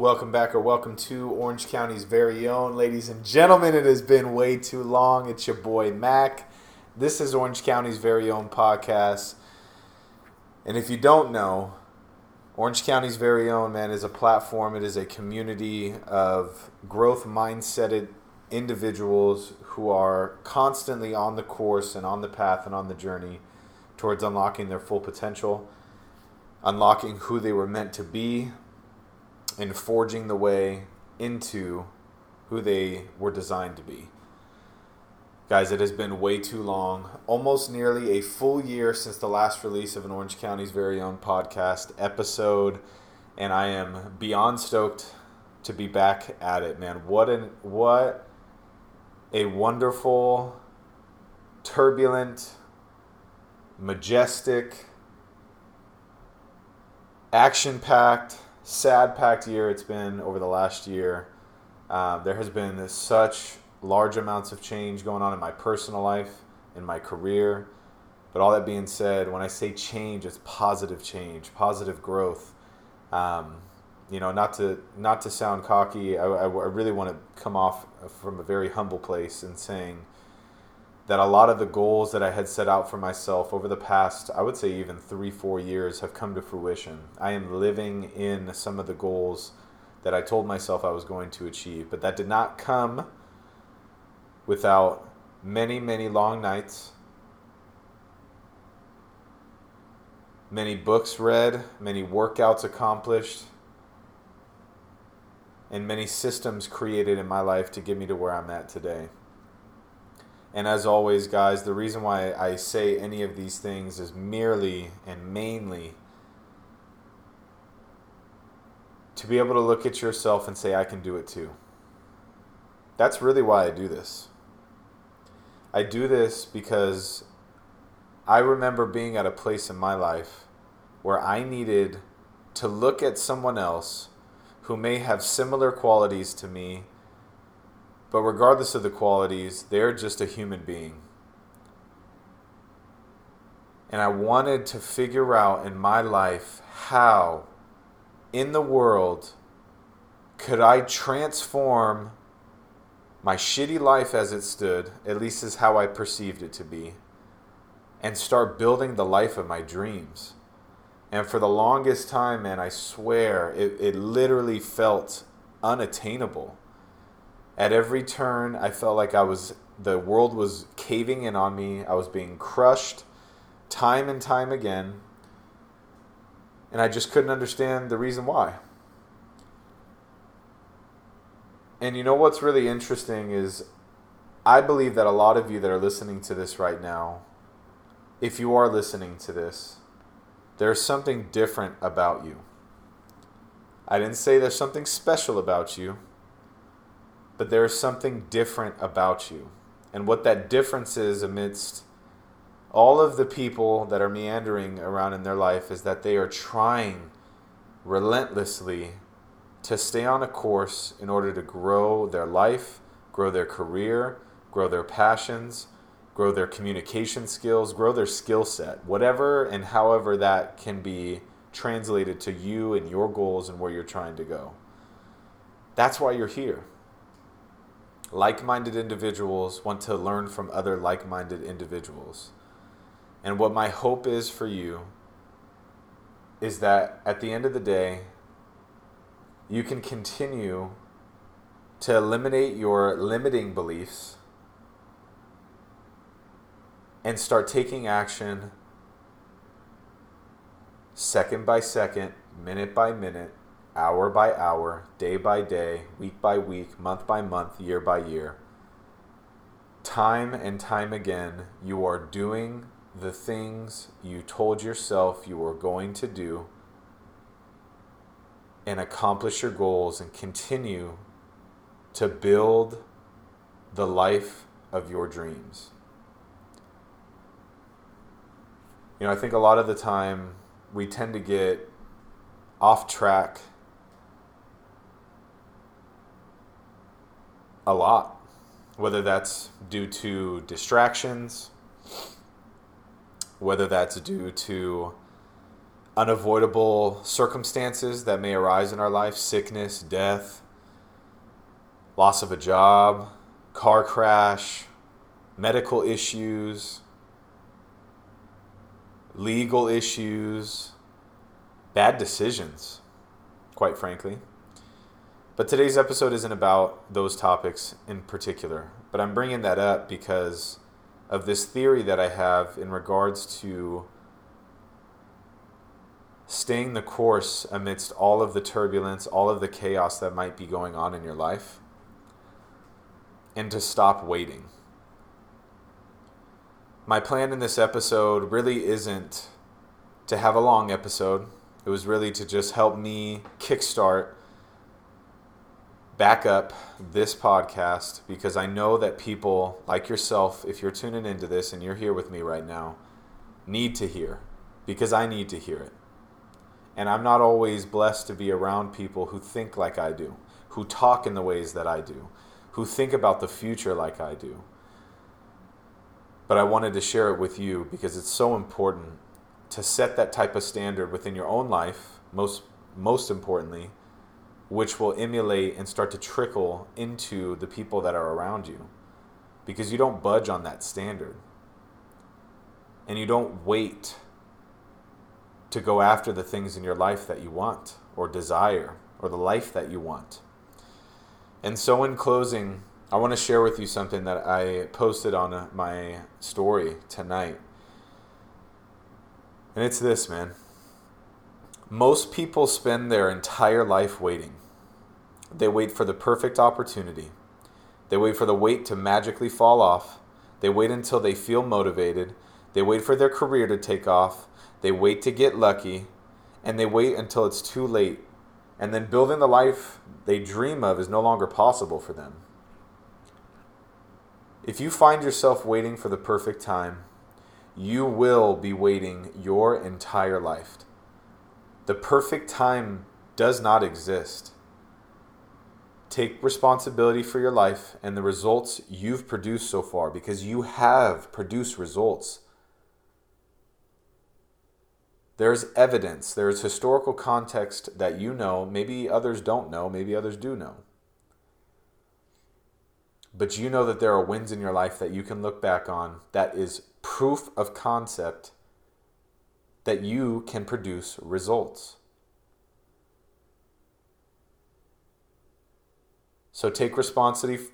Welcome back or welcome to Orange County's very own. Ladies and gentlemen, it has been way too long. It's your boy Mac. This is Orange County's very own podcast. And if you don't know, Orange County's very own, man, is a platform. It is a community of growth mindseted individuals who are constantly on the course and on the path and on the journey towards unlocking their full potential, unlocking who they were meant to be, and forging the way into who they were designed to be. Guys, it has been way too long. Almost nearly a full year since the last release of an Orange County's very own podcast episode, and I am beyond stoked to be back at it, man. What an what a wonderful, turbulent, majestic, action-packed sad packed year it's been over the last year. Uh, there has been such large amounts of change going on in my personal life, in my career. But all that being said, when I say change, it's positive change, positive growth. Um, you know, not to not to sound cocky, I, I, I really want to come off from a very humble place and saying that a lot of the goals that I had set out for myself over the past, I would say even three, four years, have come to fruition. I am living in some of the goals that I told myself I was going to achieve, but that did not come without many, many long nights, many books read, many workouts accomplished, and many systems created in my life to get me to where I'm at today. And as always, guys, the reason why I say any of these things is merely and mainly to be able to look at yourself and say, I can do it too. That's really why I do this. I do this because I remember being at a place in my life where I needed to look at someone else who may have similar qualities to me but regardless of the qualities, they're just a human being. And I wanted to figure out in my life how, in the world, could I transform my shitty life as it stood, at least is how I perceived it to be, and start building the life of my dreams. And for the longest time, man, I swear, it, it literally felt unattainable at every turn, I felt like I was the world was caving in on me. I was being crushed time and time again. And I just couldn't understand the reason why. And you know what's really interesting is I believe that a lot of you that are listening to this right now, if you are listening to this, there's something different about you. I didn't say there's something special about you but there is something different about you. And what that difference is amidst all of the people that are meandering around in their life is that they are trying relentlessly to stay on a course in order to grow their life, grow their career, grow their passions, grow their communication skills, grow their skill set, whatever and however that can be translated to you and your goals and where you're trying to go. That's why you're here like minded individuals want to learn from other like minded individuals. And what my hope is for you is that at the end of the day, you can continue to eliminate your limiting beliefs and start taking action second by second, minute by minute hour by hour, day by day, week by week, month by month, year by year. Time and time again, you are doing the things you told yourself you were going to do and accomplish your goals and continue to build the life of your dreams. You know, I think a lot of the time we tend to get off track a lot, whether that's due to distractions, whether that's due to unavoidable circumstances that may arise in our life sickness, death, loss of a job, car crash, medical issues, legal issues, bad decisions, quite frankly. But today's episode isn't about those topics in particular, but I'm bringing that up because of this theory that I have in regards to staying the course amidst all of the turbulence, all of the chaos that might be going on in your life, and to stop waiting. My plan in this episode really isn't to have a long episode. It was really to just help me kickstart, back up this podcast because I know that people like yourself, if you're tuning into this and you're here with me right now, need to hear because I need to hear it. And I'm not always blessed to be around people who think like I do, who talk in the ways that I do, who think about the future like I do. But I wanted to share it with you because it's so important to set that type of standard within your own life, most most importantly, which will emulate and start to trickle into the people that are around you. Because you don't budge on that standard. And you don't wait to go after the things in your life that you want or desire or the life that you want. And so, in closing, I want to share with you something that I posted on uh, my story tonight. And it's this, man. Most people spend their entire life waiting. They wait for the perfect opportunity. They wait for the weight to magically fall off. They wait until they feel motivated. They wait for their career to take off. They wait to get lucky, and they wait until it's too late. And then building the life they dream of is no longer possible for them. If you find yourself waiting for the perfect time, you will be waiting your entire life. The perfect time does not exist. Take responsibility for your life and the results you've produced so far because you have produced results. There's evidence, there's historical context that you know, maybe others don't know, maybe others do know. But you know that there are wins in your life that you can look back on that is proof of concept that you can produce results. So take responsibility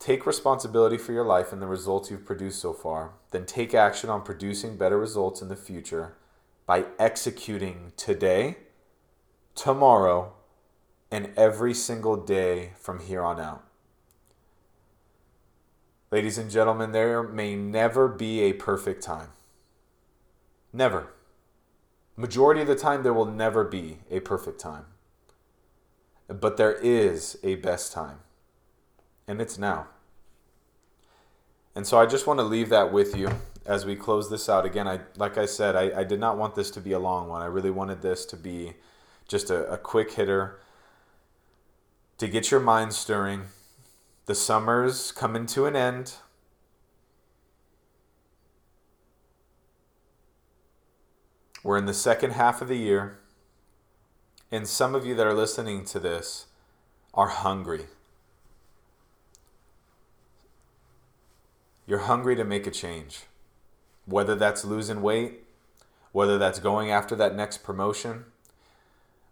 take responsibility for your life and the results you've produced so far. Then take action on producing better results in the future by executing today, tomorrow, and every single day from here on out. Ladies and gentlemen, there may never be a perfect time. Never. Majority of the time, there will never be a perfect time. But there is a best time, and it's now. And so I just want to leave that with you as we close this out, again, I like I said, I, I did not want this to be a long one. I really wanted this to be just a, a quick hitter to get your mind stirring. The summer's coming to an end. We're in the second half of the year, and some of you that are listening to this are hungry. You're hungry to make a change whether that's losing weight, whether that's going after that next promotion,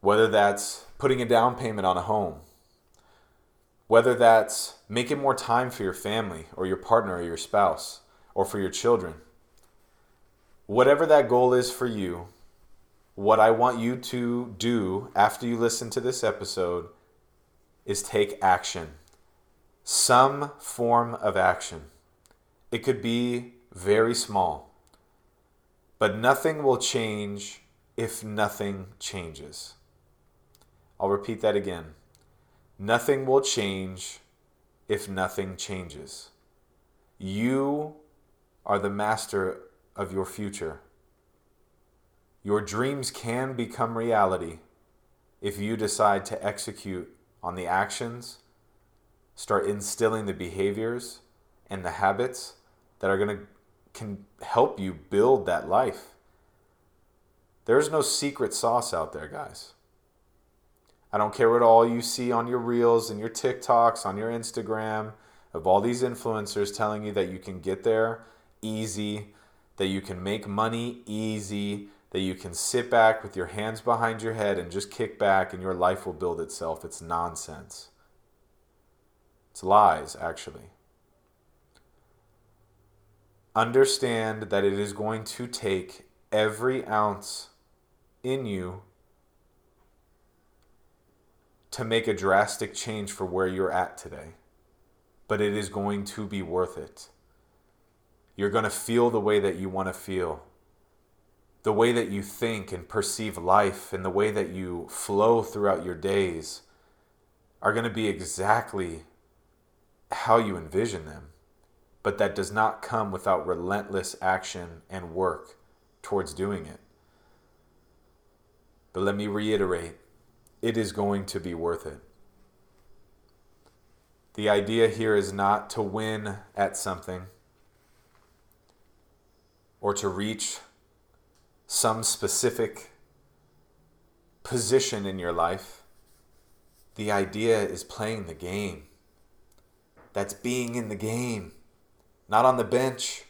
whether that's putting a down payment on a home, whether that's making more time for your family or your partner or your spouse or for your children. Whatever that goal is for you, what I want you to do after you listen to this episode is take action. Some form of action. It could be very small. But nothing will change if nothing changes. I'll repeat that again. Nothing will change if nothing changes. You are the master of your future. Your dreams can become reality if you decide to execute on the actions, start instilling the behaviors and the habits that are going to can help you build that life. There's no secret sauce out there, guys. I don't care what all you see on your reels and your TikToks, on your Instagram, of all these influencers telling you that you can get there easy, that you can make money easy, that you can sit back with your hands behind your head and just kick back and your life will build itself. It's nonsense. It's lies, actually. Understand that it is going to take every ounce in you to make a drastic change for where you're at today. But it is going to be worth it. You're going to feel the way that you want to feel. The way that you think and perceive life and the way that you flow throughout your days are going to be exactly how you envision them. But that does not come without relentless action and work towards doing it. But let me reiterate it is going to be worth it. The idea here is not to win at something or to reach some specific position in your life. The idea is playing the game. That's being in the game, not on the bench.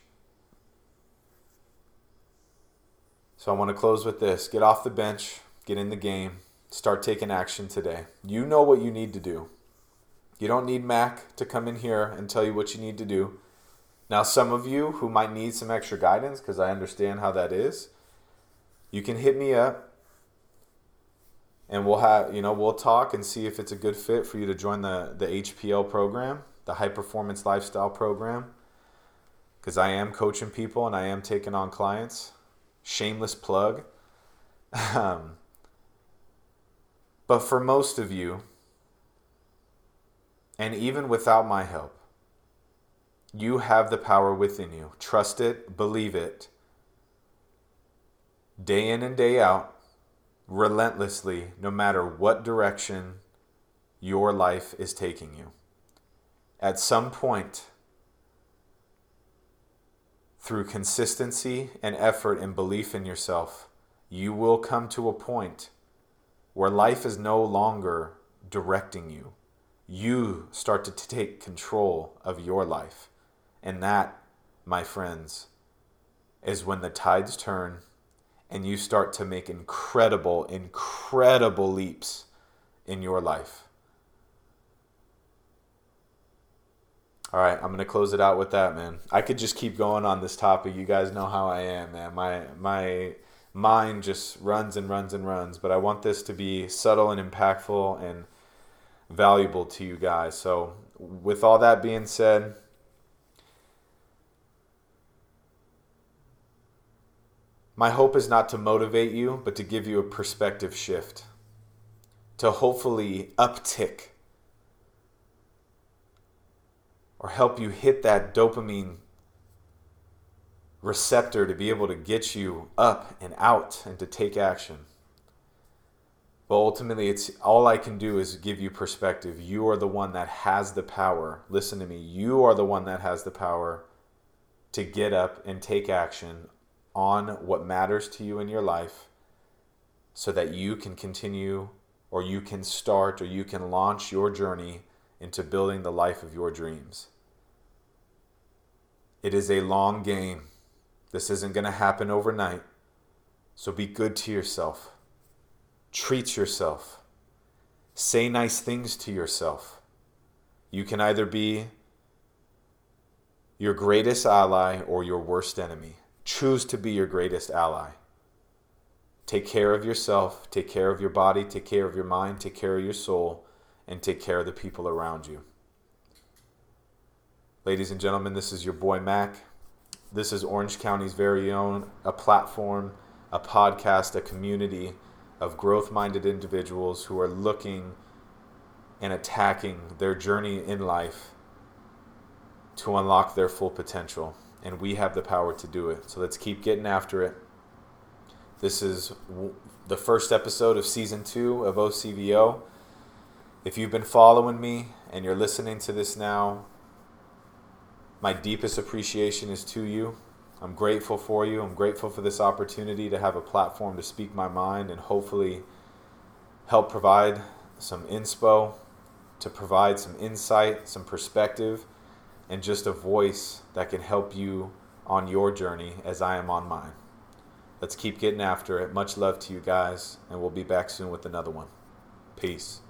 So I want to close with this get off the bench, get in the game. Start taking action today. You know what you need to do. You don't need Mac to come in here and tell you what you need to do. Now, some of you who might need some extra guidance, because I understand how that is, you can hit me up and we'll have, you know, we'll talk and see if it's a good fit for you to join the, the HPL program, the High Performance Lifestyle Program, because I am coaching people and I am taking on clients. Shameless plug. Um, but for most of you, and even without my help, you have the power within you. Trust it, believe it. Day in and day out, relentlessly, no matter what direction your life is taking you. At some point, through consistency and effort and belief in yourself, you will come to a point where life is no longer directing you. You start to take control of your life. And that, my friends, is when the tides turn and you start to make incredible, incredible leaps in your life. All right, I'm gonna close it out with that, man. I could just keep going on this topic. You guys know how I am, man. My my mind just runs and runs and runs. But I want this to be subtle and impactful and valuable to you guys. So, with all that being said, my hope is not to motivate you, but to give you a perspective shift, to hopefully uptick or help you hit that dopamine receptor to be able to get you up and out and to take action. But ultimately, it's all I can do is give you perspective. You are the one that has the power. Listen to me. You are the one that has the power to get up and take action on what matters to you in your life so that you can continue or you can start or you can launch your journey into building the life of your dreams. It is a long game. This isn't going to happen overnight. So be good to yourself. Treat yourself. Say nice things to yourself. You can either be your greatest ally or your worst enemy. Choose to be your greatest ally. Take care of yourself, take care of your body, take care of your mind, take care of your soul, and take care of the people around you. Ladies and gentlemen, this is your boy Mac. This is Orange County's very own, a platform, a podcast, a community of growth minded individuals who are looking and attacking their journey in life to unlock their full potential. And we have the power to do it. So let's keep getting after it. This is the first episode of season two of OCVO. If you've been following me and you're listening to this now, my deepest appreciation is to you. I'm grateful for you. I'm grateful for this opportunity to have a platform to speak my mind and hopefully help provide some inspo, to provide some insight, some perspective, and just a voice that can help you on your journey as I am on mine. Let's keep getting after it. Much love to you guys, and we'll be back soon with another one. Peace.